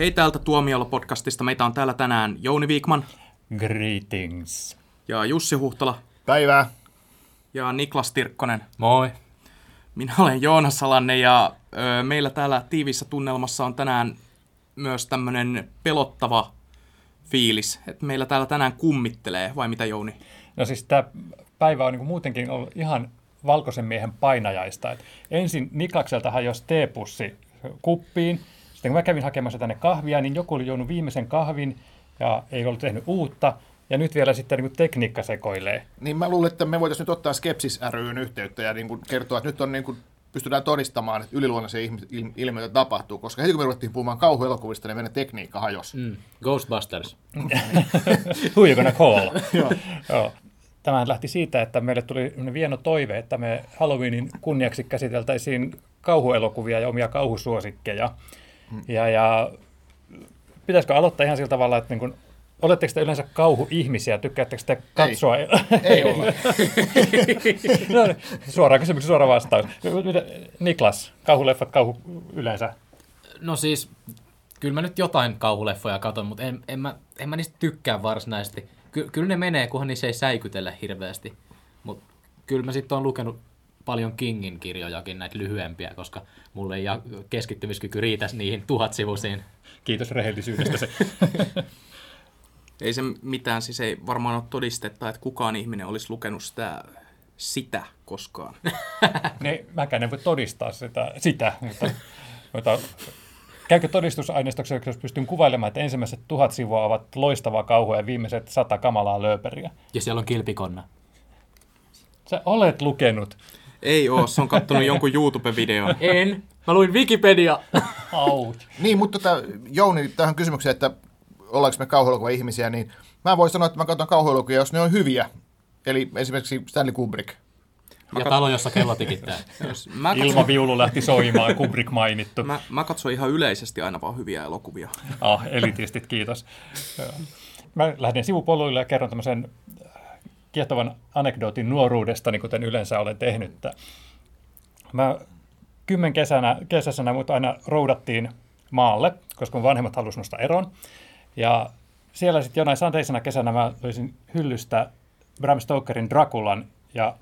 Hei täältä Tuomiolla-podcastista. Meitä on täällä tänään Jouni Viikman Greetings. ja Jussi Huhtala Päivää. ja Niklas Tirkkonen. Moi. Minä olen Joonas Salanne ja ö, meillä täällä tiivissä tunnelmassa on tänään myös tämmöinen pelottava fiilis. Että meillä täällä tänään kummittelee, vai mitä Jouni? No siis tämä päivä on niin muutenkin ollut ihan valkoisen miehen painajaista. Et ensin Niklakselta jos teepussi kuppiin. Sitten kun mä kävin hakemassa tänne kahvia, niin joku oli juonut viimeisen kahvin ja ei ollut tehnyt uutta. Ja nyt vielä sitten niin kuin tekniikka sekoilee. Niin mä luulen, että me voitaisiin nyt ottaa Skepsis ryyn yhteyttä ja niin kuin kertoa, että nyt on niin kuin pystytään todistamaan, että yliluonnollisia ilmi- il- ilmiöitä tapahtuu, koska heti kun me ruvettiin puhumaan kauhuelokuvista, niin meidän tekniikka hajosi. Mm. Ghostbusters. Who you gonna call? Joo. Tämähän lähti siitä, että meille tuli vieno toive, että me Halloweenin kunniaksi käsiteltäisiin kauhuelokuvia ja omia kauhusuosikkeja. Ja, ja pitäisikö aloittaa ihan sillä tavalla, että niin kun, oletteko te yleensä kauhuihmisiä, tykkäättekö te katsoa? Ei, Ei ole. no, niin, suora kysymys, suora vastaus. Niklas, kauhuleffat, kauhu yleensä. No siis, kyllä mä nyt jotain kauhuleffoja katon, mutta en, en, mä, en mä niistä tykkää varsinaisesti. Ky, kyllä ne menee, kunhan niissä ei säikytellä hirveästi. Mutta kyllä mä sitten oon lukenut paljon Kingin kirjojakin, näitä lyhyempiä, koska mulle ei ja- keskittymiskyky riitäisi niihin tuhatsivuisiin. Kiitos rehellisyydestä. Se. Ei se mitään, siis ei varmaan ole todistetta, että kukaan ihminen olisi lukenut sitä, sitä koskaan. niin, mäkään en voi todistaa sitä, sitä mutta, mutta käykö todistusaineistoksi, jos pystyn kuvailemaan, että ensimmäiset tuhat sivua ovat loistavaa kauhua ja viimeiset sata kamalaa lööperiä. Ja siellä on kilpikonna. Sä olet lukenut. Ei oo, se on kattonut jonkun YouTube-videon. En. Mä luin Wikipedia. Ouch. Niin, mutta tota, Jouni, tähän kysymykseen, että ollaanko me kauhuelokuva ihmisiä, niin mä voin sanoa, että mä katson kauhuelokuvia, jos ne on hyviä. Eli esimerkiksi Stanley Kubrick. Ja talo, jossa kello tikittää. Mä katson, Ilmaviulu lähti soimaan, Kubrick mainittu. mä, mä katson ihan yleisesti aina vaan hyviä elokuvia. Ah, elitistit, kiitos. Mä lähden sivupoluille ja kerron tämmöisen kiehtovan anekdootin nuoruudestani, kuten yleensä olen tehnyt. Mä kymmen kesänä, kesässä mut aina roudattiin maalle, koska mun vanhemmat halusivat musta eroon. Ja siellä sitten jonain sateisena kesänä mä löysin hyllystä Bram Stokerin Drakulan ja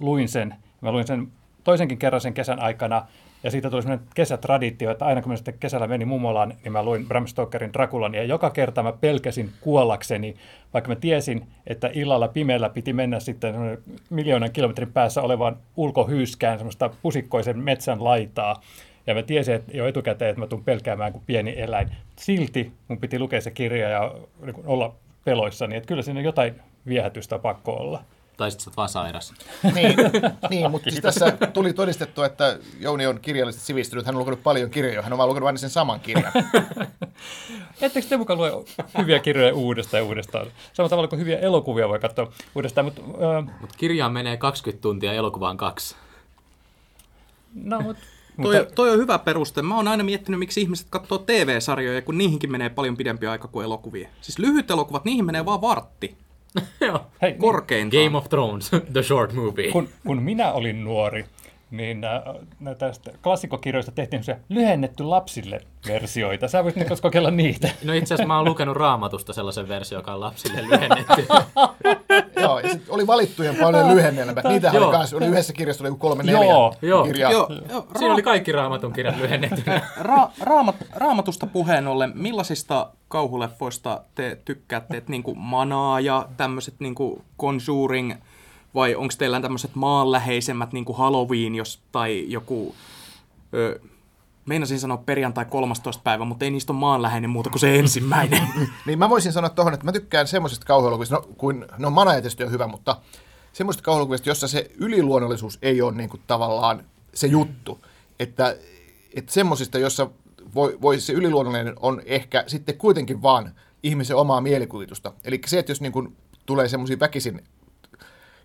luin sen. Mä luin sen toisenkin kerran sen kesän aikana, ja siitä tuli sellainen kesätraditio, että aina kun mä sitten kesällä menin mummolaan, niin mä luin Bram Stokerin Drakulan, ja joka kerta mä pelkäsin kuollakseni, vaikka mä tiesin, että illalla pimeällä piti mennä sitten semmoinen miljoonan kilometrin päässä olevaan ulkohyyskään, semmoista pusikkoisen metsän laitaa, ja mä tiesin että jo etukäteen, että mä tuun pelkäämään kuin pieni eläin. Silti mun piti lukea se kirja ja niin olla peloissani, että kyllä siinä jotain viehätystä pakko olla. Tai sitten sä oot vaan sairas. Niin, niin mutta siis tässä tuli todistettua, että Jouni on kirjallisesti sivistynyt. Hän on lukenut paljon kirjoja. Hän on vaan lukenut vain sen saman kirjan. Ettekö te mukaan lue hyviä kirjoja uudestaan ja uudestaan? Samalla tavalla kuin hyviä elokuvia voi katsoa uudestaan, mutta... Äh, Mutta kirjaan menee 20 tuntia, elokuvaan kaksi. no, mut, Toi, mutta, toi on hyvä peruste. Mä oon aina miettinyt, miksi ihmiset katsoo TV-sarjoja, kun niihinkin menee paljon pidempi aika kuin elokuvia. Siis lyhyt elokuvat, niihin menee vaan vartti. Joo. hei, Korkeintaan. Game of Thrones, the short movie. kun, kun minä olin nuori, niin äh, tästä klassikokirjoista tehtiin se lyhennetty lapsille versioita. Sä voisit Niklas kokeilla niitä. No itse asiassa mä oon lukenut raamatusta sellaisen versio, joka on lapsille lyhennetty. Joo, ja sit oli valittujen paljon lyhennelmät. Niitä oli kanssa, oli yhdessä kirjassa oli joku kolme neljä Joo, joo, kirjaa. Joo, joo, Siinä oli kaikki raamatun kirjat lyhennettynä. Ra- raamat, raamatusta puheen ollen, millaisista kauhuleffoista te tykkäätte? Et niinku Manaa ja tämmöiset niinku Conjuring, vai onko teillä tämmöiset maanläheisemmät niinku Halloween jos, tai joku... Ö, meinasin sanoa perjantai 13. päivä, mutta ei niistä ole maanläheinen muuta kuin se ensimmäinen. Niin mä voisin sanoa tuohon, että mä tykkään semmoisista kauhuelokuvista, no kuin, no Mana tietysti on hyvä, mutta semmoisista kauhuelokuvista, jossa se yliluonnollisuus ei ole niin kuin tavallaan se juttu. Että, että semmoisista, jossa voi, voi se yliluonnollinen on ehkä sitten kuitenkin vaan ihmisen omaa mielikuvitusta. Eli se, että jos niin kuin tulee semmoisia väkisin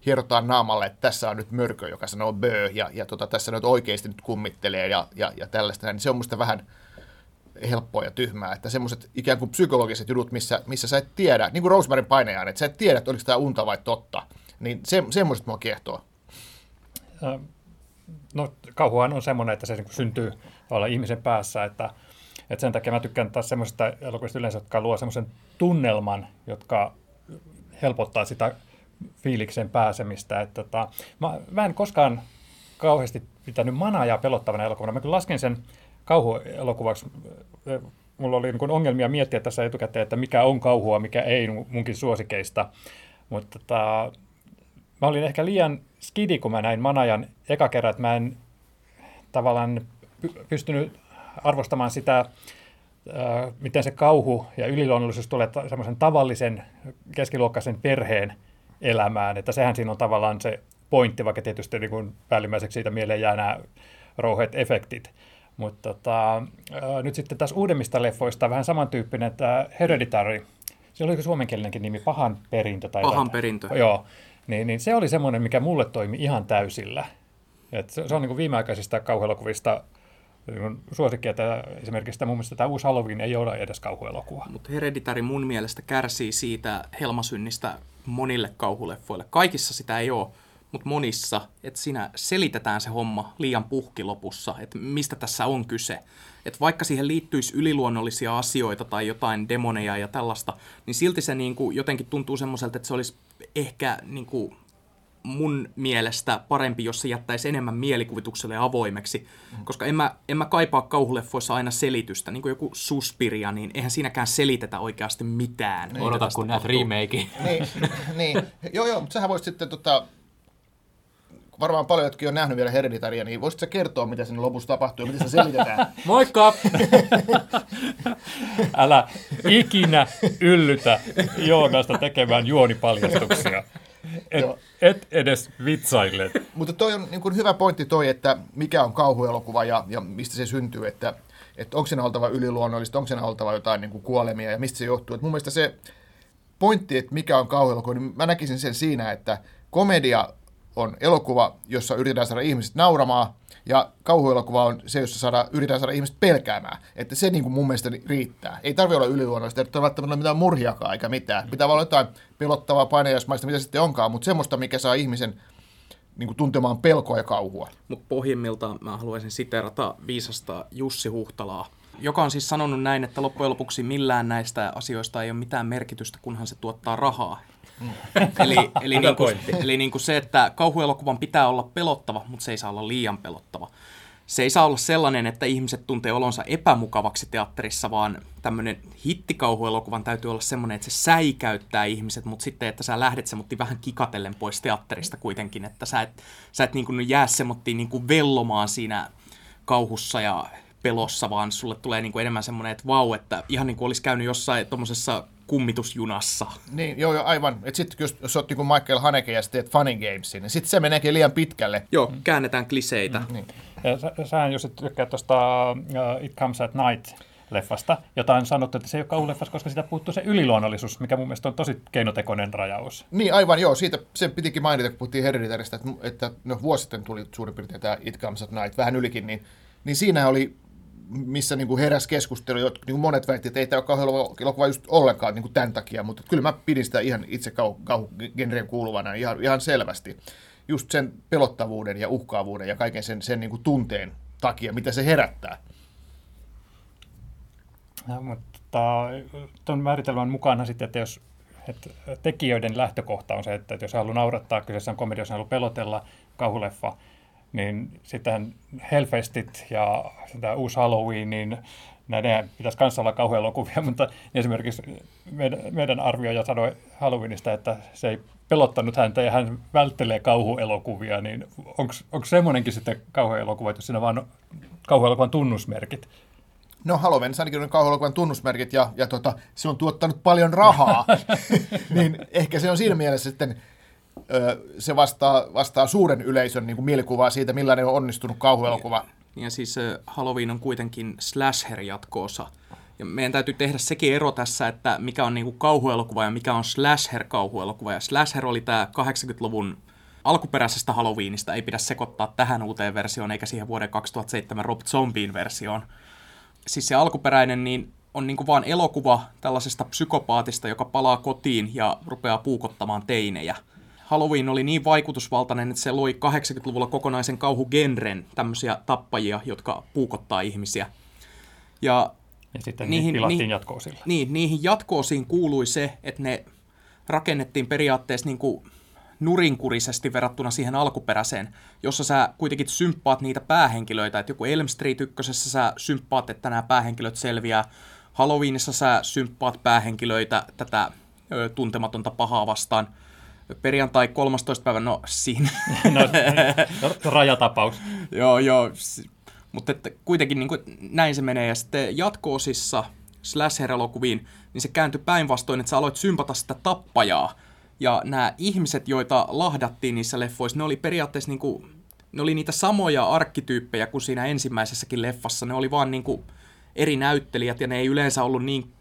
hierotaan naamalle, että tässä on nyt mörkö, joka sanoo bö, ja, ja tota, tässä nyt oikeasti nyt kummittelee ja, ja, ja tällaista, niin se on musta vähän helppoa ja tyhmää, että semmoiset ikään kuin psykologiset jutut, missä, missä sä et tiedä, niin kuin Rosemarin painajaan, että sä et tiedä, että oliko tämä unta vai totta, niin se, semmoiset mua kiehtoo. no kauhuhan on semmoinen, että se niin syntyy ihmisen päässä, että Et sen takia mä tykkään taas semmoisista elokuvista yleensä, jotka luo semmoisen tunnelman, jotka helpottaa sitä fiiliksen pääsemistä. Että tota, mä, mä en koskaan kauheasti pitänyt manajaa pelottavana elokuvana. Mä kyllä lasken sen kauhuelokuvaksi. Mulla oli niin ongelmia miettiä tässä etukäteen, että mikä on kauhua, mikä ei munkin suosikeista. Mutta tota, mä olin ehkä liian skidi, kun mä näin Manajan eka kerran, että mä en tavallaan pystynyt arvostamaan sitä, miten se kauhu ja yliluonnollisuus tulee semmoisen tavallisen keskiluokkaisen perheen elämään. Että sehän siinä on tavallaan se pointti, vaikka tietysti niin kuin päällimmäiseksi siitä mieleen jää nämä rouheet efektit. Mutta tota, nyt sitten taas uudemmista leffoista vähän samantyyppinen, että Hereditary, se oli suomenkielinenkin nimi, Pahan perintö. Tai Pahan perintö. Joo, niin, niin se oli semmoinen, mikä mulle toimi ihan täysillä. Et se, se on niin kuin viimeaikaisista kauhuelokuvista niin suosikki, että esimerkiksi tämä, mun mielestä tämä uusi Halloween ei ole edes kauhuelokuva. Mutta Hereditary mun mielestä kärsii siitä helmasynnistä monille kauhuleffoille. Kaikissa sitä ei ole, mutta monissa, että siinä selitetään se homma liian puhki lopussa, että mistä tässä on kyse. Että vaikka siihen liittyisi yliluonnollisia asioita tai jotain demoneja ja tällaista, niin silti se niin kuin jotenkin tuntuu semmoiselta, että se olisi ehkä niin kuin mun mielestä parempi, jos se jättäisi enemmän mielikuvitukselle avoimeksi, mm. koska en mä, en mä kaipaa kauhuleffoissa aina selitystä, niin kuin joku Suspiria, niin eihän siinäkään selitetä oikeasti mitään. Niin, Odota, kun näet remake. niin, niin, joo joo, mutta sähän voisit sitten tota, varmaan paljon, jotka on nähnyt vielä Hereditaria, niin voisitko kertoa, mitä sen lopussa tapahtuu ja miten se selitetään? Moikka! Älä ikinä yllytä Joonasta tekemään juonipaljastuksia. Et, et edes vitsaille. Mutta toi on niin kuin hyvä pointti toi, että mikä on kauhuelokuva ja, ja mistä se syntyy, että, että onko siinä oltava yliluonnollista, onko siinä oltava jotain niin kuin kuolemia ja mistä se johtuu. Et mun mielestä se pointti, että mikä on kauhuelokuva, niin mä näkisin sen siinä, että komedia on elokuva, jossa yritetään saada ihmiset nauramaan, ja kauhuelokuva on se, jossa saada, yritetään saada ihmiset pelkäämään. Että se niin kuin mun mielestä riittää. Ei tarvitse olla yliluonnollista, ei välttämättä ole mitään murhiakaan eikä mitään. Pitää olla jotain pelottavaa painajaismaista, mitä sitten onkaan, mutta semmoista, mikä saa ihmisen niin kuin tuntemaan pelkoa ja kauhua. Mutta pohjimmiltaan mä haluaisin siterata viisasta Jussi Huhtalaa, joka on siis sanonut näin, että loppujen lopuksi millään näistä asioista ei ole mitään merkitystä, kunhan se tuottaa rahaa. Mm. eli, eli, niin kuin, eli niin kuin se, että kauhuelokuvan pitää olla pelottava, mutta se ei saa olla liian pelottava. Se ei saa olla sellainen, että ihmiset tuntee olonsa epämukavaksi teatterissa, vaan tämmöinen hittikauhuelokuvan täytyy olla semmoinen, että se säikäyttää ihmiset, mutta sitten, että sä lähdet semmotti vähän kikatellen pois teatterista kuitenkin, että sä et, sä et niin kuin jää semmotti niin kuin vellomaan siinä kauhussa ja pelossa, vaan sulle tulee niin kuin enemmän semmoinen, että vau, että ihan niin kuin olisi käynyt jossain tuommoisessa kummitusjunassa. Niin, joo, joo aivan. Että sitten jos, jos oot niin Michael Haneke ja sitten teet Funny Gamesin, niin sitten se meneekin liian pitkälle. Joo, mm. käännetään kliseitä. Mm, niin. Ja sä, sähän jos tykkää tuosta uh, It Comes at Night, leffasta, jota on sanottu, että se ei ole kauhuleffas, koska sitä puuttuu se yliluonnollisuus, mikä mun mielestä on tosi keinotekoinen rajaus. Niin, aivan joo. Siitä sen pitikin mainita, kun puhuttiin Hereditarista, että, että no, vuosi sitten tuli suurin piirtein tämä It Comes at Night, vähän ylikin, niin, niin siinä oli missä niin kuin heräsi keskustelu, niin kuin monet väitti, että ei tämä ole kauhean elokuva just ollenkaan niin kuin tämän takia, mutta kyllä mä pidin sitä ihan itse kau- kauhugenreen kuuluvana ihan, ihan selvästi. Just sen pelottavuuden ja uhkaavuuden ja kaiken sen, sen niin kuin tunteen takia, mitä se herättää. Ja, mutta tuon määritelmän mukana sitten, että jos että tekijöiden lähtökohta on se, että jos haluaa naurattaa, kyseessä on komedia, jos haluaa pelotella, kauhuleffa, niin sitten Hellfestit ja tämä uusi Halloween, niin näiden pitäisi kanssa olla kauhean elokuvia, mutta esimerkiksi meidän, meidän arvioija sanoi Halloweenista, että se ei pelottanut häntä ja hän välttelee kauhuelokuvia, niin onko semmoinenkin sitten kauhean elokuva, jos siinä vaan kauhean elokuvan tunnusmerkit? No Halloween ainakin on kauhuelokuvan tunnusmerkit ja, ja tota, se on tuottanut paljon rahaa, niin ehkä se on siinä mielessä sitten se vastaa, vastaa suuren yleisön niin kuin mielikuvaa siitä, millainen on onnistunut kauhuelokuva. Ja siis Halloween on kuitenkin slasher-jatkoosa. Ja meidän täytyy tehdä sekin ero tässä, että mikä on niin kuin kauhuelokuva ja mikä on slasher-kauhuelokuva. Ja slasher oli tämä 80-luvun alkuperäisestä Halloweenista. Ei pidä sekoittaa tähän uuteen versioon eikä siihen vuoden 2007 Rob Zombien versioon. Siis se alkuperäinen niin on niin kuin vaan elokuva tällaisesta psykopaatista, joka palaa kotiin ja rupeaa puukottamaan teinejä – Halloween oli niin vaikutusvaltainen, että se loi 80-luvulla kokonaisen kauhugenren, tämmöisiä tappajia, jotka puukottaa ihmisiä. Ja Ja sitten Niihin- niihin, niihin- jatko-osilla. Niin, niihin jatkoosiin kuului se, että ne rakennettiin periaatteessa niin kuin nurinkurisesti verrattuna siihen alkuperäiseen, jossa sä kuitenkin symppaat niitä päähenkilöitä, että joku Elm Street ykkösessä sä symppaat, että nämä päähenkilöt selviää, Halloweenissa sä symppaat päähenkilöitä tätä ö, tuntematonta pahaa vastaan, perjantai 13. päivä, no siinä, No, no, rajatapaus. Joo, joo. Mutta että kuitenkin niin kuin, näin se menee. Ja sitten jatko-osissa slasher-elokuviin, niin se kääntyi päinvastoin, että sä aloit sympata sitä tappajaa. Ja nämä ihmiset, joita lahdattiin niissä leffoissa, ne oli periaatteessa niin kuin, ne oli niitä samoja arkkityyppejä kuin siinä ensimmäisessäkin leffassa. Ne oli vaan niin kuin eri näyttelijät ja ne ei yleensä ollut niin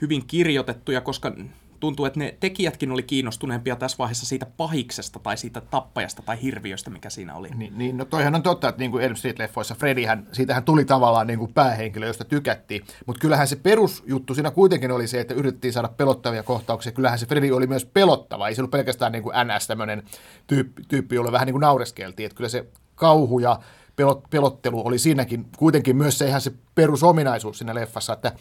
hyvin kirjoitettuja, koska tuntuu, että ne tekijätkin oli kiinnostuneempia tässä vaiheessa siitä pahiksesta tai siitä tappajasta tai hirviöstä, mikä siinä oli. Niin, niin, no toihan on totta, että niin kuin Elm Street-leffoissa Freddyhän, siitähän tuli tavallaan niin kuin päähenkilö, josta tykättiin, mutta kyllähän se perusjuttu siinä kuitenkin oli se, että yritettiin saada pelottavia kohtauksia. Kyllähän se Freddy oli myös pelottava, ei se ollut pelkästään niin kuin NS tämmöinen tyyppi, tyyppi, jolle vähän niin kuin naureskeltiin, että kyllä se kauhu ja pelot, pelottelu oli siinäkin kuitenkin myös se ihan se perusominaisuus siinä leffassa, että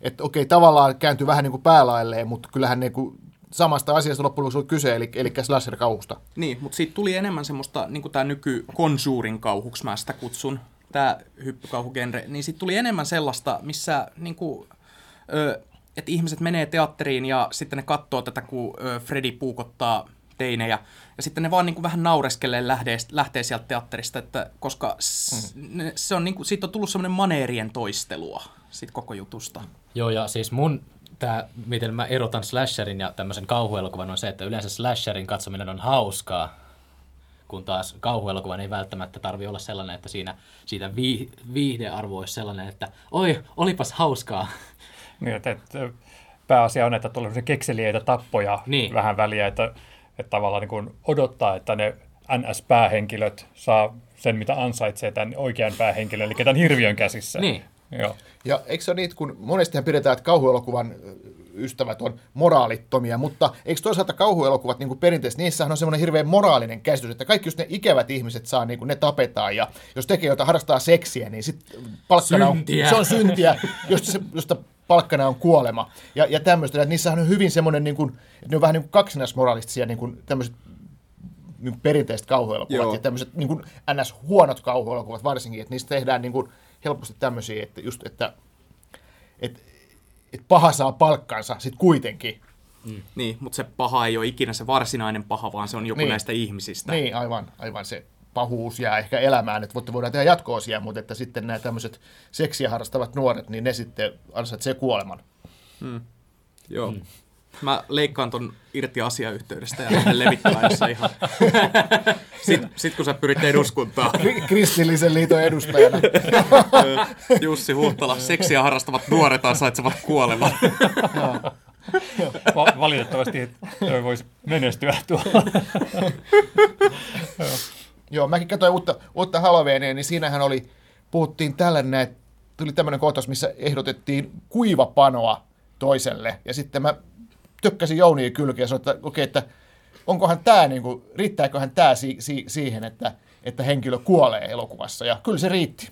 että okei, tavallaan kääntyi vähän niin kuin päälailleen, mutta kyllähän niin kuin samasta asiasta loppujen lopuksi oli kyse, eli, eli slasher-kauhusta. Niin, mutta siitä tuli enemmän semmoista, niin kuin tämä nyky Conjuring kauhuksi mä sitä kutsun, tämä hyppykauhugenre, niin siitä tuli enemmän sellaista, missä niin kuin, ö, että ihmiset menee teatteriin ja sitten ne katsoo tätä, kun ö, Freddy puukottaa teinejä, ja sitten ne vaan niin kuin vähän naureskelee lähtee, lähtee sieltä teatterista, että, koska s, ne, se on, niin kuin, siitä on tullut semmoinen maneerien toistelua siitä koko jutusta. Joo, ja siis mun, tää, miten mä erotan slasherin ja tämmöisen kauhuelokuvan on se, että yleensä slasherin katsominen on hauskaa, kun taas kauhuelokuvan ei välttämättä tarvi olla sellainen, että siinä, siitä vii, viihdearvo olisi sellainen, että oi, olipas hauskaa. Niin, että, että pääasia on, että tulee kekseliäitä tappoja Niin. vähän väliä, että, että tavallaan niin kuin odottaa, että ne NS-päähenkilöt saa sen, mitä ansaitsee tämän oikean päähenkilön, eli tämän hirviön käsissä. Niin. Joo. Ja eikö se ole niitä, kun monestihan pidetään, että kauhuelokuvan ystävät on moraalittomia, mutta eikö toisaalta kauhuelokuvat niin kuin perinteisesti, niissähän on semmoinen hirveän moraalinen käsitys, että kaikki just ne ikävät ihmiset saa, niin kuin ne tapetaan, ja jos tekee jotain, harrastaa seksiä, niin sitten palkkana on, Syntiä. se on syntiä, josta, se, josta palkkana on kuolema. Ja, ja tämmöistä, että niissähän on hyvin semmoinen, niin kuin, että ne on vähän niin kuin kaksinaismoralistisia niin kuin tämmöiset niin kuin perinteiset kauhuelokuvat Joo. ja tämmöiset niin kuin ns. huonot kauhuelokuvat varsinkin, että niistä tehdään niin kuin helposti tämmöisiä, että just, että et, et paha saa palkkansa sitten kuitenkin. Niin, mutta se paha ei ole ikinä se varsinainen paha, vaan se on joku Niin. näistä ihmisistä. Niin, aivan, aivan se pahuus jää ehkä elämään, että voitte- voidaan tehdä jatko-osia, mutta että sitten nämä tämmöiset seksiä harrastavat nuoret, niin ne sitten ansaitsee kuoleman. Joo. Mm. Mä leikkaan ton irti asiayhteydestä ja lähden levittämään jossain ihan. Sitten sit kun sä pyrit eduskuntaan, Kri- Kristillisen liiton edustajana. Jussi Huhtala, seksiä harrastavat nuoret ansaitsevat kuoleman. Va- valitettavasti toi voisi menestyä tuolla. Joo, mäkin katsoin uutta, uutta Halloweenia, niin siinähän oli, puhuttiin tällainen, että tuli tämmöinen kohtaus, missä ehdotettiin kuivapanoa toiselle. Ja sitten mä tökkäsin Jounia kylkeen ja sanoin, että okei, että onkohan tämä, niin kuin, riittääköhän tämä si- si- siihen, että, että henkilö kuolee elokuvassa. Ja kyllä se riitti.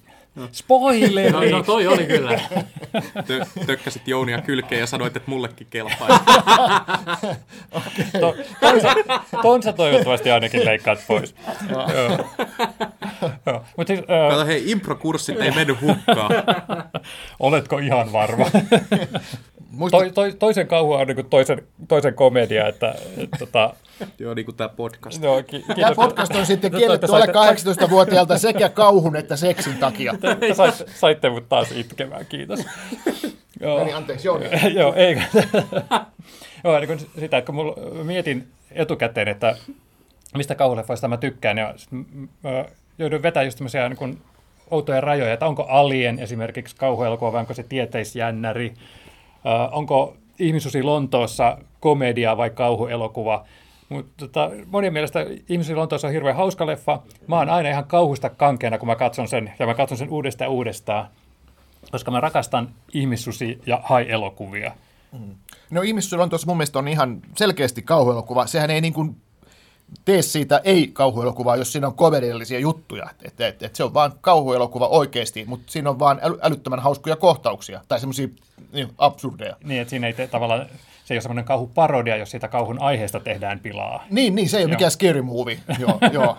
Spoileri! No, no toi oli kyllä. Tö- tökkäsit Jounia kylkeen ja sanoit, että mullekin kelpaa. To, ton, sä, ton sä toivottavasti ainakin leikkaat pois. Joo. Mut siis, Kato, hei, improkurssit ei mennyt hukkaan. oletko ihan varma? Muista, Toi, toi, toisen kauhu on niin toisen, toisen komedia, että et, tota, Joo, niin kuin tää podcast. no, ki, kiitos. Tämä podcast on sitten Te- te kielletty alle 18-vuotiaalta sekä kauhun että seksin takia. Te saitte, saitte mut taas itkemään, kiitos. Joo. Eli anteeksi, Jouni. Joo, ei. Joo, niin kun sitä, että kun mulla, mietin etukäteen, että mistä kauhuleffoista mä tykkään, ja sit mä joudun vetämään just tämmöisiä niin kun outoja rajoja, että onko Alien esimerkiksi kauhuelokuva vai onko se tieteisjännäri, onko Ihmisusi Lontoossa komedia vai kauhuelokuva. Mutta tota, monien mielestä Ihmisusi Lontoossa on hirveän hauska leffa. Mä oon aina ihan kauhusta kankeena, kun mä katson sen, ja mä katson sen uudestaan uudestaan, koska mä rakastan ihmissusi- ja hai-elokuvia. No ihmissuus on tuossa mun mielestä on ihan selkeästi kauhuelokuva. Sehän ei niin kuin tee siitä ei-kauhuelokuvaa, jos siinä on komediallisia juttuja. Et, et, et se on vaan kauhuelokuva oikeasti, mutta siinä on vaan äly, älyttömän hauskoja kohtauksia tai semmoisia niin, absurdeja. Niin, että siinä ei te, tavallaan, se ei ole semmoinen kauhuparodia, jos siitä kauhun aiheesta tehdään pilaa. Niin, niin se ei ole Joo. mikään scary movie. joo, joo.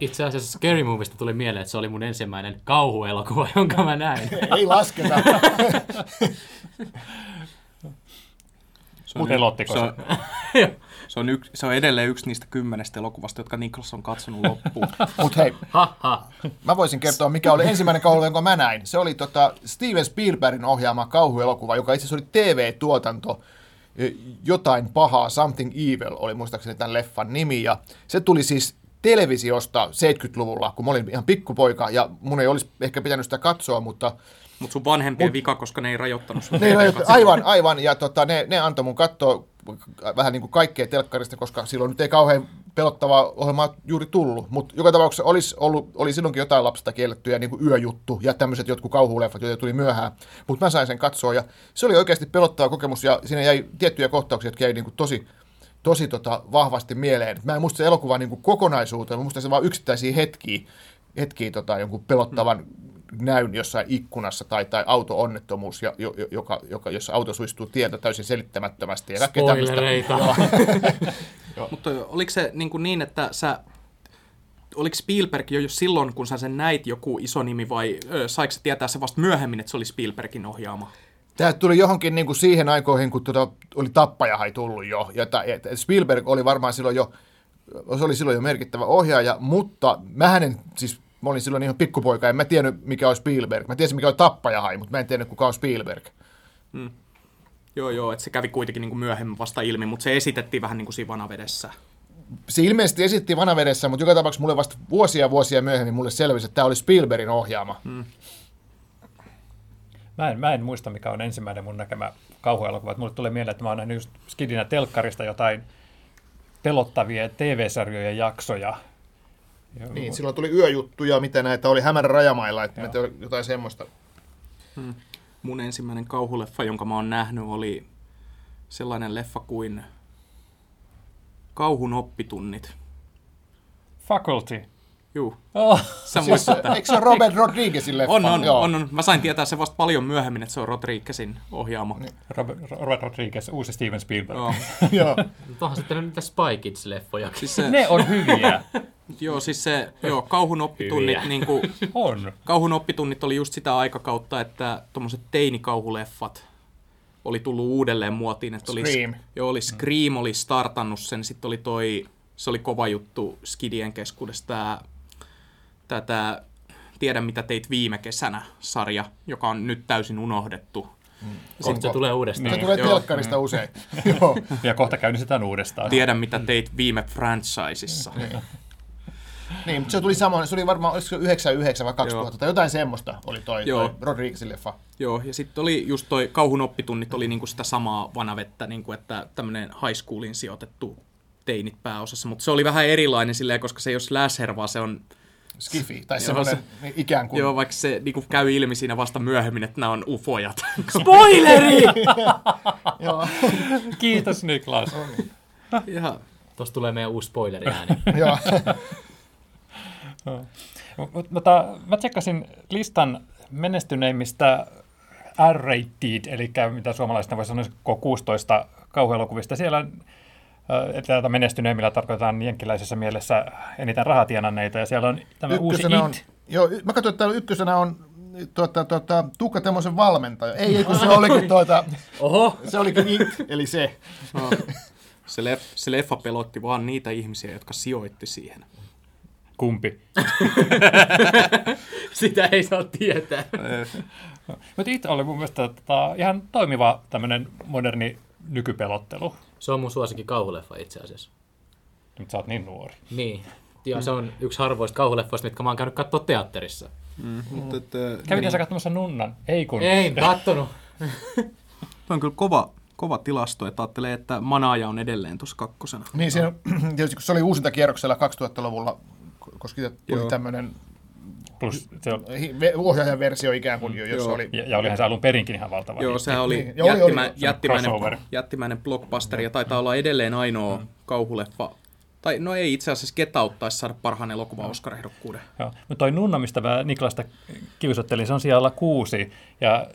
Itse asiassa Scary Movista tuli mieleen, että se oli mun ensimmäinen kauhuelokuva, jonka mä näin. ei lasketa. Se on, Pelottiko se, se? on, se, on yks, se on edelleen yksi niistä kymmenestä elokuvasta, jotka Niklas on katsonut loppuun. Mutta hei, Ha, ha. mä voisin kertoa, mikä oli ensimmäinen kauhu, jonka mä näin. Se oli tota Steven Spielbergin ohjaama kauhuelokuva, joka itse asiassa oli TV-tuotanto. Jotain pahaa, Something Evil oli muistaakseni tämän leffan nimi. Ja se tuli siis televisiosta 70-luvulla, kun mä olin ihan pikkupoika, ja mun ei olisi ehkä pitänyt sitä katsoa, mutta Mutta sun vanhempien vika, koska ne ei rajoittanut sun ne, TV-katselua. aivan, aivan, ja tota, ne, ne antoi mun katsoa vähän niin kuin kaikkea telkkarista, koska silloin nyt ei kauhean pelottavaa ohjelmaa juuri tullut, mutta joka tapauksessa olisi ollut, oli silloinkin jotain lapsista kiellettyjä niin kuin yöjuttu ja tämmöiset jotkut kauhuleffat, joita tuli myöhään, mutta mä sain sen katsoa ja se oli oikeasti pelottava kokemus ja siinä jäi tiettyjä kohtauksia, jotka jäi niin kuin tosi, tosi tota, vahvasti mieleen. Mä en muista se elokuva niin kuin kokonaisuuteen, mä muistan se vaan yksittäisiä hetkiä, hetkiä tota, jonkun pelottavan näyn jossain ikkunassa tai, tai auto-onnettomuus, jo, jo, joka, joka, jossa auto suistuu tieltä täysin selittämättömästi. Ja. Spoilereita. Mutta oliko se niin, kuin niin että sä, oliko Spielberg jo silloin, kun sä sen näit joku iso nimi, vai ö, saiko sä tietää se vasta myöhemmin, että se oli Spielbergin ohjaama? Tämä tuli johonkin niin kuin siihen aikoihin, kun tuota, oli tappajahai tullut jo. Ja ta, et Spielberg oli varmaan silloin jo, se oli silloin jo merkittävä ohjaaja, mutta mä en, siis mä olin silloin ihan pikkupoika, en mä tiennyt mikä on Spielberg. Mä tiesin mikä on tappajahai, mutta mä en tiennyt kuka on Spielberg. Joo, joo, että se kävi kuitenkin niin kuin myöhemmin vasta ilmi, mutta se esitettiin vähän niin kuin siinä vanavedessä. Se ilmeisesti esitti vanavedessä, mutta joka tapauksessa mulle vasta vuosia vuosia myöhemmin mulle selvisi, että tämä oli Spielbergin ohjaama. Hmm. Mä en, mä en muista, mikä on ensimmäinen mun näkemä kauhuelokuva. Mulle tulee mieleen, että mä oon nähnyt just Skidinä telkkarista jotain pelottavia TV-sarjojen jaksoja. Joo. Niin, silloin tuli yöjuttuja, mitä näitä oli Hämärän rajamailla, että mä tein jotain semmoista. Mun ensimmäinen kauhuleffa, jonka mä oon nähnyt, oli sellainen leffa kuin Kauhun oppitunnit. Faculty. Juu, Oh. sä Siis, eikö se ole Robert Rodriguezin leffa? On, on, Joo. on, on. Mä sain tietää se vasta paljon myöhemmin, että se on Rodriguezin ohjaama. Robert, Robert Rodriguez, uusi Steven Spielberg. Joo. Joo. Onhan sitten niitä Spy Kids-leffoja. Siis se, Ne on hyviä. joo, siis se, joo, kauhun oppitunnit, niin kuin, On. kauhun oppitunnit oli just sitä aikakautta, että tuommoiset teinikauhuleffat oli tullut uudelleen muotiin. Että oli, Scream. Joo, oli Scream oli startannut sen, sitten oli toi, se oli kova juttu Skidien keskuudessa, tää, tää Tiedä mitä teit viime kesänä sarja, joka on nyt täysin unohdettu. Sitten se tulee uudestaan. Se Niin. tulee Joo. telkkarista usein. Joo. Ja kohta käynnistetään uudestaan. Tiedä mitä teit viime franchisissa. Niin, mutta se tuli samoin, se oli varmaan, olisiko se 99 vai 2000 Joo. tai jotain semmoista oli toi, Joo. toi Rodriguezin leffa. Joo, ja sitten oli just toi kauhun oppitunnit oli niinku sitä samaa vanavettä, niinku että tämmöinen high schoolin sijoitettu teinit pääosassa, mutta se oli vähän erilainen silleen, koska se ei ole slasher, vaan se on, Skifi, tai Joo, semmoinen niin ikään kuin. joo, vaikka se niinku käy ilmi siinä vasta myöhemmin, että nämä on ufojat. Spoileri! Joo. Kiitos Niklas. Ihan, Tuosta tulee meidän uusi spoileri-ääni. Joo. Mut- Mutta mä tsekkasin listan menestyneimmistä R-rated, eli mitä suomalaisista voisi sanoa K16 kauhuelokuvista. Siellä täältä menestyneimmillä tarkoitetaan jenkkiläisessä mielessä eniten rahaa tienanneita, ja siellä on tämä uusi Ykkösenä on, It. joo, mä katsoin, että täällä ykkösenä on tuota, tuota, Tuukka Temosen valmentaja. Ei, ei, kun se olikin, tuota, Oho! se olikin It, eli se. no, se, leff, se leffa pelotti vaan niitä ihmisiä, jotka sijoitti siihen. Kumpi? Sitä ei saa tietää. Mutta It oli mun mielestä tota, ihan toimiva tämmöinen moderni nykypelottelu. Se on mun suosikki kauhuleffa itse asiassa. Nyt sä oot niin nuori. Niin. Ja se on yksi harvoista kauhuleffoista, mitkä mä oon käynyt katsoa teatterissa. Mm, mutta että, Kävit sä katsomassa Nunnan? Ei kun. Ei, kattonut. Toi on kyllä kova, kova tilasto, että ajattelee, että Manaaja on edelleen tuossa kakkosena. Niin, siinä, tietysti kun se oli uusinta kierroksella 2000-luvulla, koska tuli tämmöinen Plus se on, ohjaajan versio ikään kuin, jossa Joo. oli... ja, ja olihan se alun perinkin ihan valtava. Joo, sehän oli, Niin, joo, oli, jättimä, oli. jättimäinen, crossover. jättimäinen blockbuster ja taitaa olla edelleen ainoa kauhuleffa Tai no ei itse asiassa Get Out taisi saada parhaan elokuvan Oscar-ehdokkuuden. Joo. Mutta toi Nunna, mistä mä Niklasta kiusottelin, se on siellä kuusi. Ja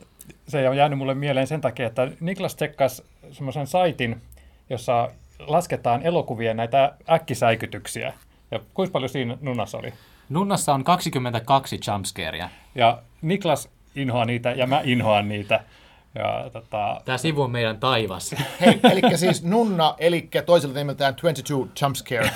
se on jäänyt mulle mieleen sen takia, että Niklas tsekkasi semmoisen saitin, jossa lasketaan elokuvien näitä äkkisäikytyksiä. Ja kuinka paljon siinä Nunnassa oli? Nunnassa on 22 jumpscarea. Ja Niklas inhoaa niitä ja mä inhoan niitä. Ja, tota, Tämä sivu on meidän taivas. Hei, eli siis Nunna, eli toisella nimeltään 22 Jump Scare.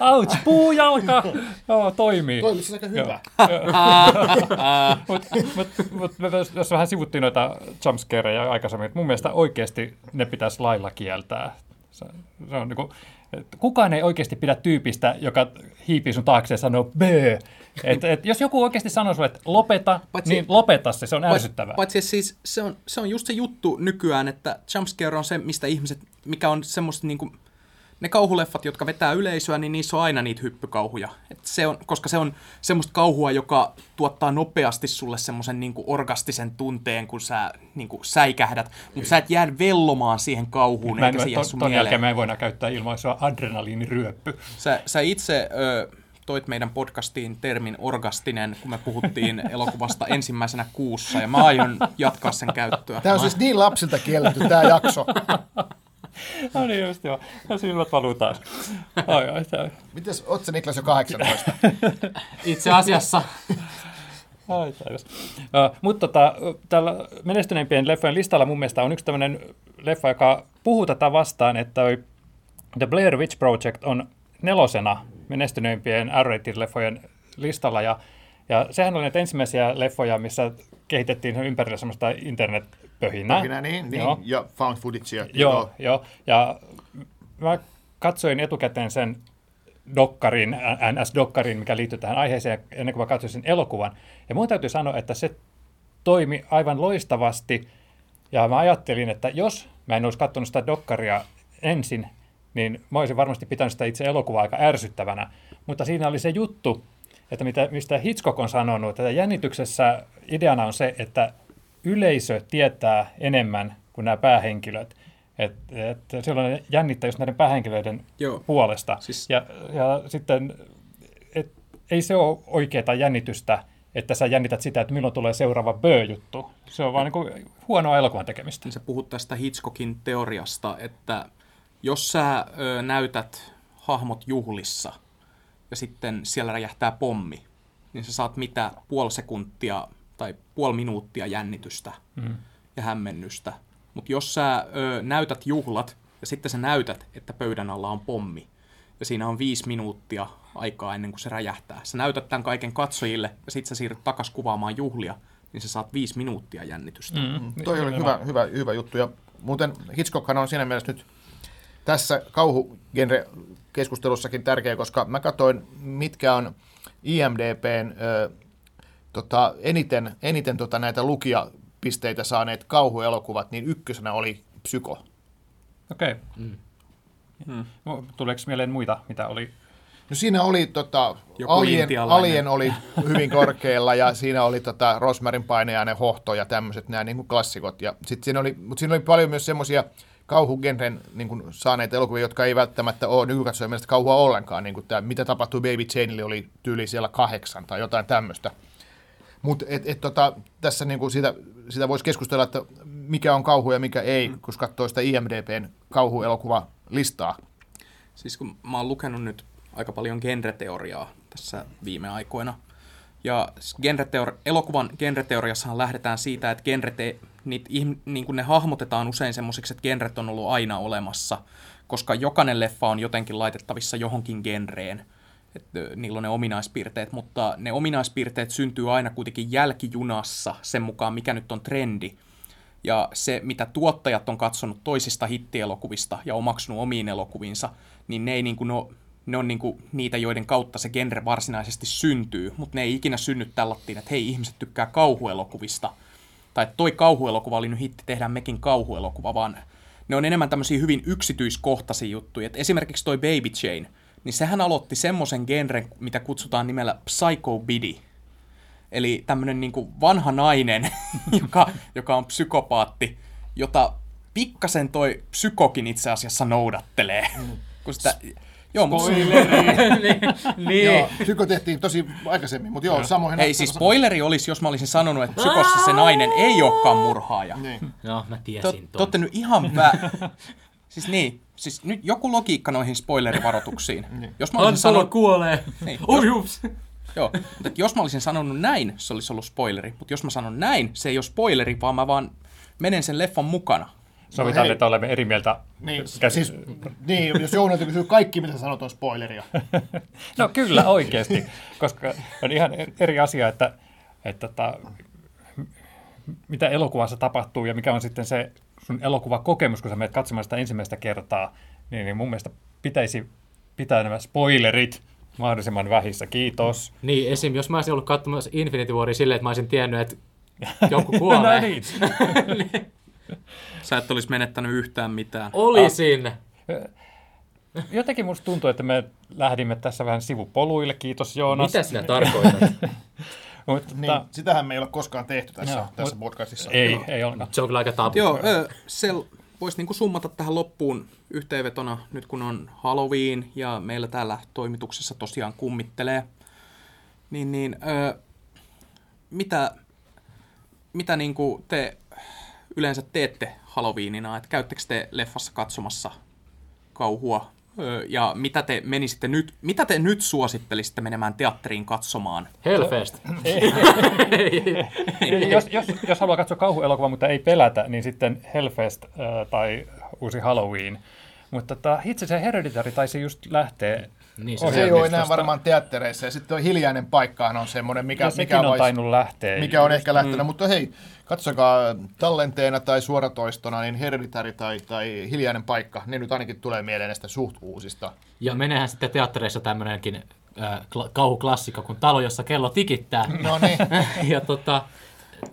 Ouch, puujalka! Joo, toimii. Toi olisi aika hyvä. Mutta mut, mut, me jos, jos vähän sivuttiin noita jumpscareja aikaisemmin, että mun mielestä oikeasti ne pitäisi lailla kieltää. Se, se on niinku, kukaan ei oikeasti pidä tyypistä, joka hiipii sun taakse ja sanoo böö. Et, et, jos joku oikeasti sanoo sulle, että lopeta, Paitsi- niin lopeta se, se on ärsyttävää. Paitsi siis se on, se on just se juttu nykyään, että jumpscare on se, mistä ihmiset, mikä on semmoista niinku, ne kauhuleffat, jotka vetää yleisöä, niin niissä on aina niitä hyppykauhuja. Et se on, koska se on semmoista kauhua, joka tuottaa nopeasti sulle semmoisen niinku orgastisen tunteen, kun sä niinku säikähdät, mutta sä et jää vellomaan siihen kauhuun, Mä en, eikä se jää ton, sun ton mieleen. jälkeen mä en voi enää käyttää ilmaisua adrenaliiniryöppy. Sä, sä itse ö, toit meidän podcastiin termin orgastinen, kun me puhuttiin elokuvasta ensimmäisenä kuussa, ja mä aion jatkaa sen käyttöä. Tämä on siis niin lapsilta kielletty tämä jakso. No niin just joo. Ja silmät valuu taas. Ai, ai, ai. Mites, oot sä Niklas jo 18? Itse asiassa Ai. Uh, mutta tota, tällä menestyneimpien leffojen listalla mun mielestä on yksi tämmöinen leffa, joka puhuu tätä vastaan, että The Blair Witch Project on nelosena menestyneimpien R-rated-leffojen listalla. Ja, ja sehän oli näitä ensimmäisiä leffoja, missä kehitettiin ympärillä semmoista internetpöhinää. Minä niin, niin. Joo. ja found footagea. Joo, joo. Ja mä katsoin etukäteen sen dokkarin, NS-dokkarin, mikä liittyy tähän aiheeseen, ennen kuin mä katsoin sen elokuvan. Ja mun täytyy sanoa, että se toimi aivan loistavasti. Ja mä ajattelin, että jos mä en olisi katsonut sitä dokkaria ensin, niin mä olisin varmasti pitänyt sitä itse elokuvaa aika ärsyttävänä. Mutta siinä oli se juttu, että mitä, mistä Hitchcock on sanonut, että jännityksessä ideana on se, että yleisö tietää enemmän kuin nämä päähenkilöt. Että et silloin jännittää just näiden päähenkilöiden Joo. puolesta. Siis- Ja, ja sitten et, ei se ole oikeaa jännitystä, että sä jännität sitä, että milloin tulee seuraava bö-juttu. Se on vaan niin kuin huonoa elokuvan tekemistä. Niin sä puhut tästä Hitchcockin teoriasta, että jos sä ö, näytät hahmot juhlissa ja sitten siellä räjähtää pommi, niin sä saat mitä puoli sekuntia tai puoli minuuttia jännitystä mm. ja hämmennystä. Mutta jos sä ö, näytät juhlat ja sitten sä näytät, että pöydän alla on pommi, ja siinä on viisi minuuttia aikaa ennen kuin se räjähtää. Sä näytät tämän kaiken katsojille ja sitten sä siirryt takas kuvaamaan juhlia, niin sä saat viisi minuuttia jännitystä. Mm. Toi oli hyvä, hyvä, hyvä juttu. Ja muuten Hitchcockhan on siinä mielessä nyt tässä kauhugenre-keskustelussakin tärkeä, koska mä katsoin, mitkä on IMDPn ö, tota, eniten, eniten tota, näitä lukijapisteitä saaneet kauhuelokuvat, niin ykkösenä oli Psyko. Okei. Okay. Mm. Tuleeko mieleen muita, mitä oli? No siinä oli tota, Joku Alien. Alien oli hyvin korkealla ja siinä oli tota, Rosmarin painejainen hohto ja tämmöiset nämä niin kuin klassikot. Ja sit siinä oli, mutta siinä oli paljon myös semmoisia kauhugenren niin kuin saaneita elokuvia, jotka ei välttämättä ole nykykatsojen mielestä kauhua ollenkaan. Niin kuin tämä, mitä tapahtui Baby Janeille oli tyyli siellä kahdeksan tai jotain tämmöistä. Mutta et, et, tota, tässä niin kuin sitä, sitä voisi keskustella, että mikä on kauhu ja mikä ei, mm. kun katsoo sitä IMDBn kauhuelokuvalistaa. Siis kun mä oon lukenut nyt aika paljon genreteoriaa tässä viime aikoina. Ja genreteori- elokuvan genreteoriassahan lähdetään siitä, että genrete, niit, ihm- niin kuin ne hahmotetaan usein semmoisiksi, että genret on ollut aina olemassa, koska jokainen leffa on jotenkin laitettavissa johonkin genreen. Että niillä on ne ominaispiirteet, mutta ne ominaispiirteet syntyy aina kuitenkin jälkijunassa sen mukaan, mikä nyt on trendi. Ja se, mitä tuottajat on katsonut toisista hittielokuvista ja omaksunut omiin elokuviinsa, niin ne, ei niin kuin, ole, ne on niin kuin niitä, joiden kautta se genre varsinaisesti syntyy, mutta ne ei ikinä synny tällattiin, että hei, ihmiset tykkää kauhuelokuvista, tai että toi kauhuelokuva oli nyt hitti, tehdään mekin kauhuelokuva, vaan ne on enemmän tämmöisiä hyvin yksityiskohtaisia juttuja. Et esimerkiksi toi Baby Chain, niin sehän aloitti semmoisen genren, mitä kutsutaan nimellä Psycho Biddy. Eli tämmöinen niin vanha nainen, joka, joka on psykopaatti, jota pikkasen toi psykokin itse asiassa noudattelee. kun sitä... Joo, mutta... niin, niin. Joo, Psyko tehtiin tosi aikaisemmin, mutta joo, samoin. Ei siis spoileri olisi, jos mä olisin sanonut, että psykossa se nainen ei olekaan murhaaja. Niin. No, mä tiesin te olette nyt ihan vä... Siis niin, siis nyt joku logiikka noihin spoilerivaroituksiin. Jos mä olisin sanonut, kuolee. Niin. Oi, hups. joo, mutta jos mä olisin sanonut näin, se olisi ollut spoileri. Mutta jos mä sanon näin, se ei ole spoileri, vaan mä vaan menen sen leffan mukana. Sovitaan, hei. että olemme eri mieltä. Niin, Käs- siis, niin, jos Jounilta kysyy kaikki, mitä sanot, on spoileria. No kyllä, oikeasti, koska on ihan eri asia, että, että että mitä elokuvassa tapahtuu ja mikä on sitten se sun elokuvakokemus, kun sä menet katsomaan sitä ensimmäistä kertaa, niin, niin mun mielestä pitäisi pitää nämä spoilerit mahdollisimman vähissä. Kiitos. Niin, esim. jos mä olisin ollut katsomassa Infinity Waria silleen, että mä olisin tiennyt, että joku kuolee. no niin. Sä et olisi menettänyt yhtään mitään. Olisin. Jotenkin musta tuntuu, että me lähdimme tässä vähän sivupoluille. Kiitos Joonas. Mitä sinä tarkoitat? Mutta, Niin, sitähän me ei ole koskaan tehty tässä, Joo, tässä mut- podcastissa. ei, ei ollenkaan. Se on kyllä aika tabu. Joo, ö, Sel voisi niinku summata tähän loppuun yhteenvetona, nyt kun on Halloween ja meillä täällä toimituksessa tosiaan kummittelee. Niin, niin ö, mitä, mitä niinku te yleensä teette Halloweenina? Et käyttekö te leffassa katsomassa kauhua? Ja mitä te menisitte nyt, mitä te nyt suosittelisitte menemään teatteriin katsomaan? Hellfest. jos, jos, jos haluaa katsoa kauhuelokuvaa, mutta ei pelätä, niin sitten Hellfest äh, tai uusi Halloween. Mutta tota, itse se Hereditary taisi just lähteä. Niin se Se ei ole enää varmaan teattereissa. Ja sitten tuo hiljainen paikkahan on semmoinen, mikä, Ja mikä, on vois- tainnut lähteä. mikä on ehkä lähtenyt. Mutta hei, katsokaa tallenteena tai suoratoistona, niin Hereditary tai, tai Hiljainen paikka, ne nyt ainakin tulee mieleen näistä suht uusista. Ja menehän sitten teattereissa tämmönenkin äh, kla- kauhuklassikko kuin Talo, jossa kello tikittää. No niin. ja tota,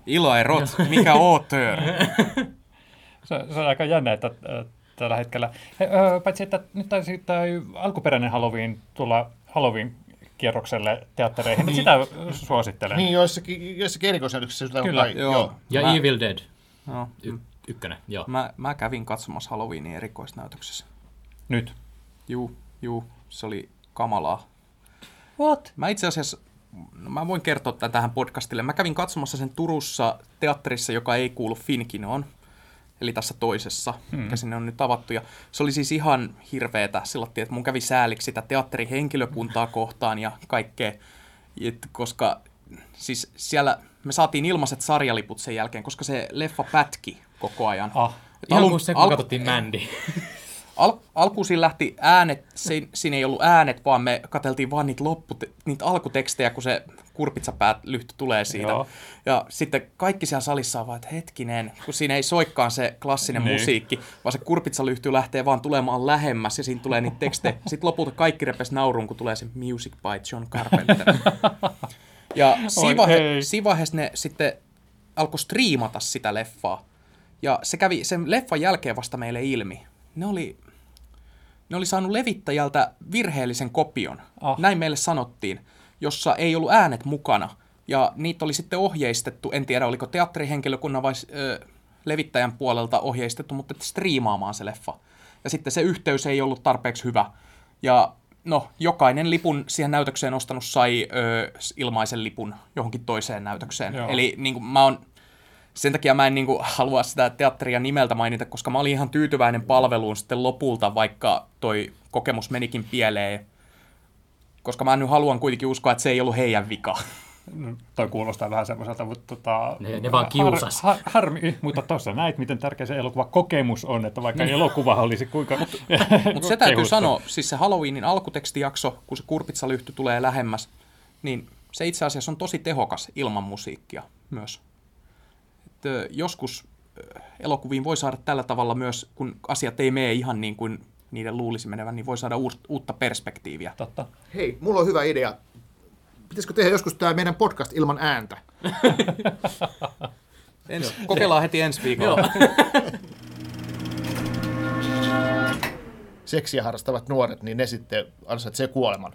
Ilaerot, mikä auteur? Se, se on aika jännä, että äh, tällä hetkellä. He, äh, paitsi, että nyt taisi tämä alkuperäinen Halloween tulla Halloween-kierrokselle teattereihin, niin sitä suosittelen. niin, joissakin, joissakin sitä on Kyllä, kai. joo. ja Mä- Evil Dead. No, Y- ykkönen, joo. mä, mä kävin katsomassa Halloweenin erikoisnäytöksessä. Nyt. Juu, juu, se oli kamalaa. What? Mä itse asiassa, no mä voin kertoa tämän tähän podcastille. Mä kävin katsomassa sen Turussa teatterissa, joka ei kuulu Finkinoon. Eli tässä toisessa, hmm. mikä sinne on nyt avattu. Ja se oli siis ihan hirveetä. Sillä että mun kävi sääliksi sitä teatterihenkilökuntaa kohtaan ja kaikkea. Et koska siis siellä me saatiin ilmaiset sarjaliput sen jälkeen, koska se leffa pätki koko ajan. Ah. Et Ihan alun- kuin se, kun alku- katsottiin Mandy. Al- alkuun siinä lähti äänet, se, siinä ei ollut äänet, vaan me katseltiin vaan niitä, loppu, niitä alkutekstejä, kun se kurpitsapäät lyhty tulee siitä. Joo. Ja sitten kaikki siellä salissa on vaan, että hetkinen, kun siinä ei soikkaan se klassinen Niin. musiikki, vaan se kurpitsalyhty lähtee vaan tulemaan lähemmäs ja siinä tulee niitä tekstejä. Sitten lopulta kaikki repes nauruun, kun tulee se Music by John Carpenter. Ja siinä, vaiheessa ne sitten alkoi striimata sitä leffaa. Ja se kävi sen leffan jälkeen vasta meille ilmi. Ne oli, ne oli saanut levittäjältä virheellisen kopion. Ah. Näin meille sanottiin, jossa ei ollut äänet mukana. Ja niitä oli sitten ohjeistettu, en tiedä oliko teatterihenkilökunnan vai ö, levittäjän puolelta ohjeistettu, mutta striimaamaan se leffa. Ja sitten se yhteys ei ollut tarpeeksi hyvä. Ja no, jokainen lipun siihen näytökseen ostanut sai ö, ilmaisen lipun johonkin toiseen näytökseen. Joo. Eli niin kuin, mä oon sen takia mä en niin kuin, halua sitä teatteria nimeltä mainita, koska mä olin ihan tyytyväinen palveluun sitten lopulta, vaikka toi kokemus menikin pieleen. Koska mä nyt haluan kuitenkin uskoa, että se ei ollut heidän vika. No, toi kuulostaa vähän semmoiselta, mutta tota, Ne- ne vaan kiusas. Har, har, harmi, mutta tuossa näit, miten tärkeä se elokuvakokemus on, että vaikka elokuva olisi kuinka... Mutta se täytyy sanoa, siis se Halloweenin alkutekstijakso, kun se kurpitsalyhty tulee lähemmäs, niin se itse asiassa on tosi tehokas ilman musiikkia myös. Et, joskus elokuviin voi saada tällä tavalla myös, kun asiat ei mene ihan niin kuin niiden luulisi menevän, niin voi saada uutta perspektiiviä. Totta. Hei, mulla on hyvä idea. Pitäisikö tehdä joskus tämä meidän podcast ilman ääntä? Ens, kokeillaan heti ensi viikolla. Seksiä harrastavat nuoret, niin ne sitten ansaitsee kuoleman.